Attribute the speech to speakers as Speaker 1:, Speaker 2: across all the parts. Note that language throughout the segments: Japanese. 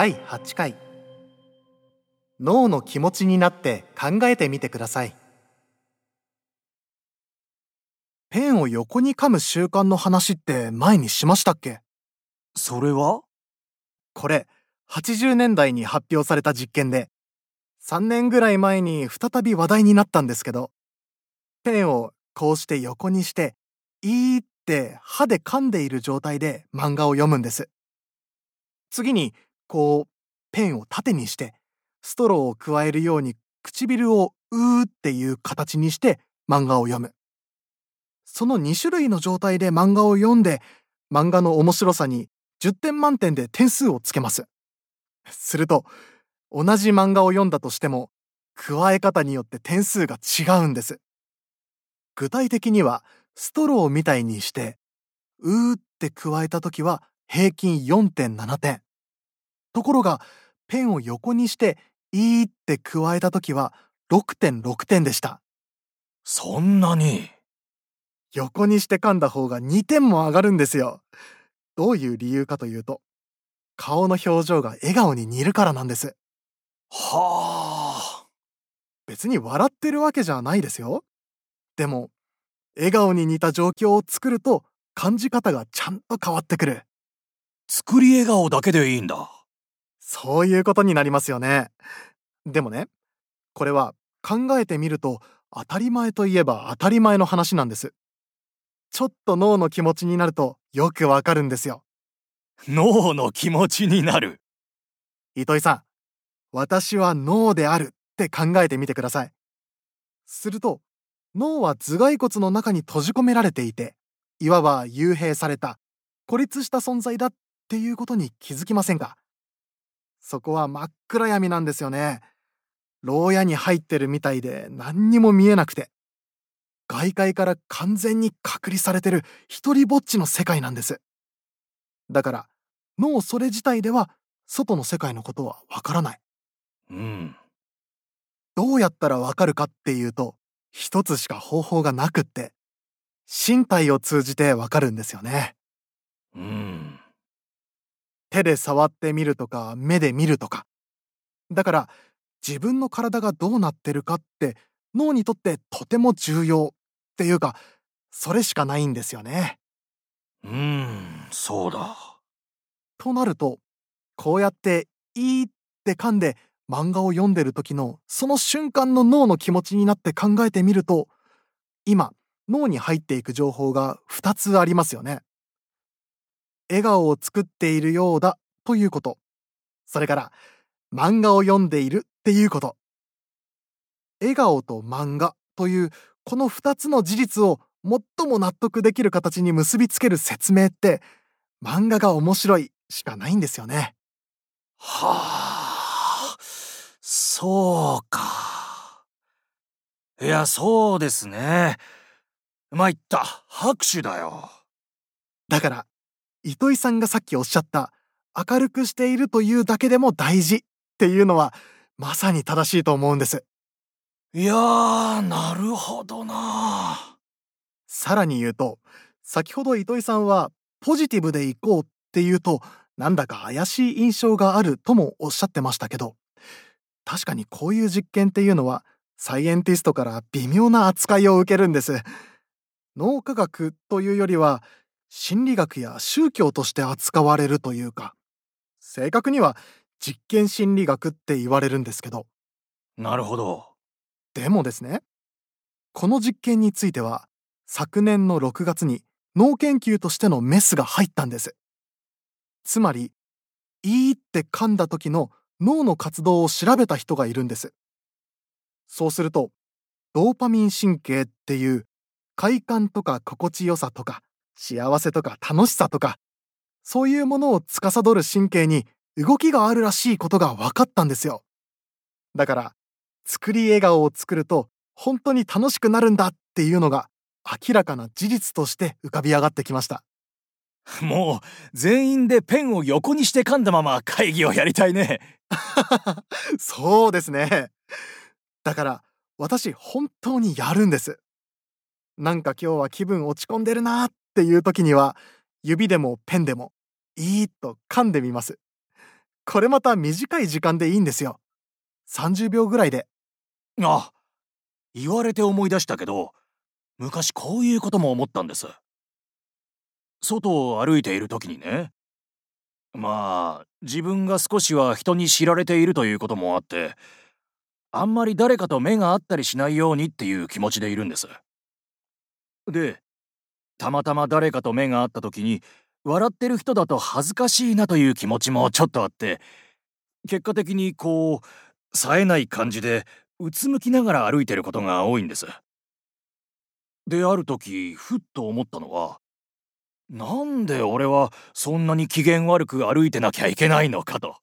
Speaker 1: 第8回。脳の気持ちになって考えてみてください。ペンを横に噛む習慣の話って前にしましたっけ？
Speaker 2: それは？
Speaker 1: これ80年代に発表された実験で3年ぐらい前に再び話題になったんですけどペンをこうして横にしていーって歯で噛んでいる状態で漫画を読むんです。次にこうペンを縦にしてストローを加えるように唇をうーっていう形にして漫画を読む。その2種類の状態で漫画を読んで漫画の面白さに10点満点で点数をつけます。すると同じ漫画を読んだとしても加え方によって点数が違うんです。具体的にはストローみたいにしてうーって加えた時は平均4.7点。ところがペンを横にしていーって加えた時は6.6点でした。
Speaker 2: そんなに？
Speaker 1: 横にして噛んだ方が2点も上がるんですよ。どういう理由かというと顔の表情が笑顔に似るからなんです。
Speaker 2: はあ。
Speaker 1: 別に笑ってるわけじゃないですよ。でも笑顔に似た状況を作ると感じ方がちゃんと変わってくる。
Speaker 2: 作り笑顔だけでいいんだ
Speaker 1: そういうことになりますよね。でもねこれは考えてみると当たり前といえば当たり前の話なんです。ちょっと脳の気持ちになるとよくわかるんですよ。
Speaker 2: 脳の気持ちになる。
Speaker 1: 糸井さん私は脳であるって考えてみてください。すると脳は頭蓋骨の中に閉じ込められていていわば幽閉された孤立した存在だっていうことに気づきませんか？そこは真っ暗闇なんですよね。牢屋に入ってるみたいで何にも見えなくて。外界から完全に隔離されてる一りぼっちの世界なんです。だから脳それ自体では外の世界のことはわからない。
Speaker 2: うん。
Speaker 1: どうやったらわかるかっていうと一つしか方法がなくって身体を通じてわかるんですよね。
Speaker 2: うん
Speaker 1: 手で触ってみるとか目で見るとか。だから自分の体がどうなってるかって脳にとってとても重要っていうかそれしかないんですよね。
Speaker 2: うんそうだ。
Speaker 1: となるとこうやって「いい」って噛んで漫画を読んでる時のその瞬間の脳の気持ちになって考えてみると今脳に入っていく情報が2つありますよね。笑顔を作っているようだということ。それから漫画を読んでいるっていうこと。笑顔と漫画というこの2つの事実を最も納得できる形に結びつける説明って漫画が面白いしかないんですよね。
Speaker 2: はあそうか。いやそうですね。参った。拍手だよ。
Speaker 1: だから糸井さんがさっきおっしゃった明るくしているというだけでも大事っていうのはまさに正しいと思うんです。
Speaker 2: いやーなるほどな
Speaker 1: さらに言うと先ほど糸井さんはポジティブでいこうっていうとなんだか怪しい印象があるともおっしゃってましたけど確かにこういう実験っていうのはサイエンティストから微妙な扱いを受けるんです。脳科学というよりは心理学や宗教として扱われるというか正確には実験心理学って言われるんですけど。
Speaker 2: なるほど。
Speaker 1: でもですねこの実験については昨年の6月に脳研究としてのメスが入ったんです。つまり「いい」って噛んだ時の脳の活動を調べた人がいるんです。そうするとドーパミン神経っていう快感とか心地よさとか幸せとか楽しさとかそういうものを司る神経に動きがあるらしいことが分かったんですよ。だから作り笑顔を作ると本当に楽しくなるんだっていうのが明らかな事実として浮かび上がってきました。
Speaker 2: もう全員でペンを横にして噛んだまま会議をやりたいね。
Speaker 1: そうですね。だから私本当にやるんです。なんか今日は気分落ち込んでるなっていう時には指でもペンでもいいと噛んでみますこれまた短い時間でいいんですよ。30秒ぐらいで。
Speaker 2: あ、言われて思い出したけど、昔こういうことも思ったんです。外を歩いている時にね。まあ、自分が少しは人に知られているということもあって、あんまり誰かと目が合ったりしないようにっていう気持ちでいるんです。で、たまたま誰かと目が合った時に、笑ってる人だと恥ずかしいなという気持ちもちょっとあって、結果的にこう、冴えない感じで、うつむきながら歩いてることが多いんです。で、ある時、ふっと思ったのは、なんで俺はそんなに機嫌悪く歩いてなきゃいけないのかと。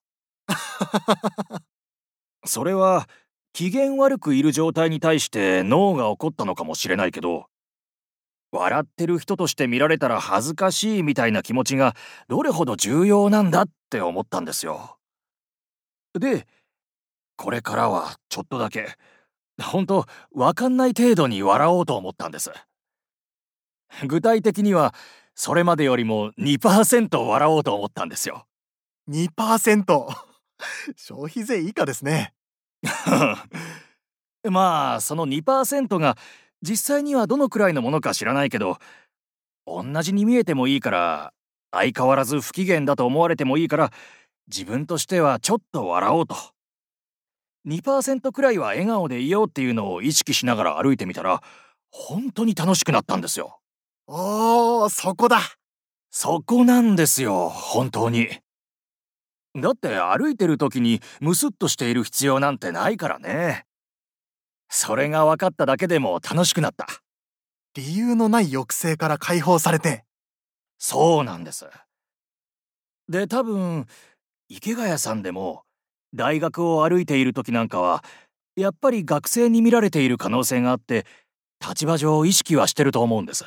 Speaker 2: それは機嫌悪くいる状態に対して脳が怒ったのかもしれないけど笑ってる人として見られたら恥ずかしいみたいな気持ちがどれほど重要なんだって思ったんですよ。でこれからはちょっとだけほんとわかんない程度に笑おうと思ったんです。具体的にはそれまでよりも2%笑おうと思ったんですよ。
Speaker 1: 2% 消費税以下ですね。
Speaker 2: まあその2%が実際にはどのくらいのものか知らないけど同じに見えてもいいから相変わらず不機嫌だと思われてもいいから自分としてはちょっと笑おうと2%くらいは笑顔でいようっていうのを意識しながら歩いてみたら本当に楽しくなったんですよ。
Speaker 1: おー、そこだ。
Speaker 2: そこなんですよ、本当に。だって歩いてる時にムスッとしている必要なんてないからね。それが分かっただけでも楽しくなった。
Speaker 1: 理由のない抑制から解放されて。
Speaker 2: そうなんです。で、多分、池谷さんでも、大学を歩いている時なんかは、やっぱり学生に見られている可能性があって、立場上意識はしてると思うんです。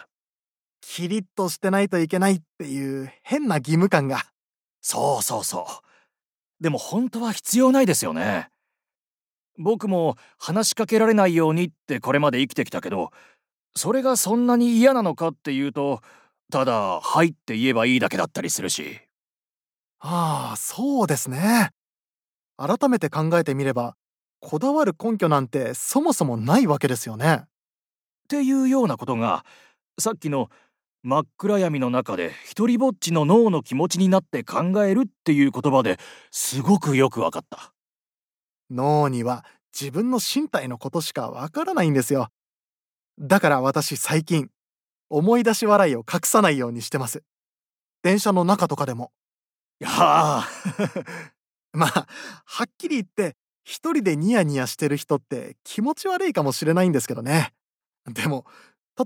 Speaker 1: キリッとしてないといけないっていう変な義務感が。
Speaker 2: そうそうそう。でも本当は必要ないですよね。僕も話しかけられないようにってこれまで生きてきたけど、それがそんなに嫌なのかっていうと、ただ、はいって言えばいいだけだったりするし。
Speaker 1: ああ、そうですね。改めて考えてみれば、こだわる根拠なんてそもそもないわけですよね。
Speaker 2: っていうようなことが、さっきの真っ暗闇の中で一りぼっちの脳の気持ちになって考えるっていう言葉ですごくよくわかった
Speaker 1: 脳には自分の身体のことしかわからないんですよ。だから私最近思い出し笑いを隠さないようにしてます。電車の中とかでも。
Speaker 2: いやあ
Speaker 1: まあはっきり言って一人でニヤニヤしてる人って気持ち悪いかもしれないんですけどね。でも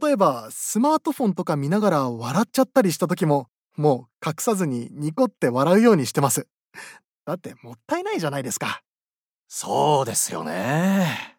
Speaker 1: 例えばスマートフォンとか見ながら笑っちゃったりした時ももう隠さずにニコって笑うようにしてます。だってもったいないじゃないですか。
Speaker 2: そうですよね。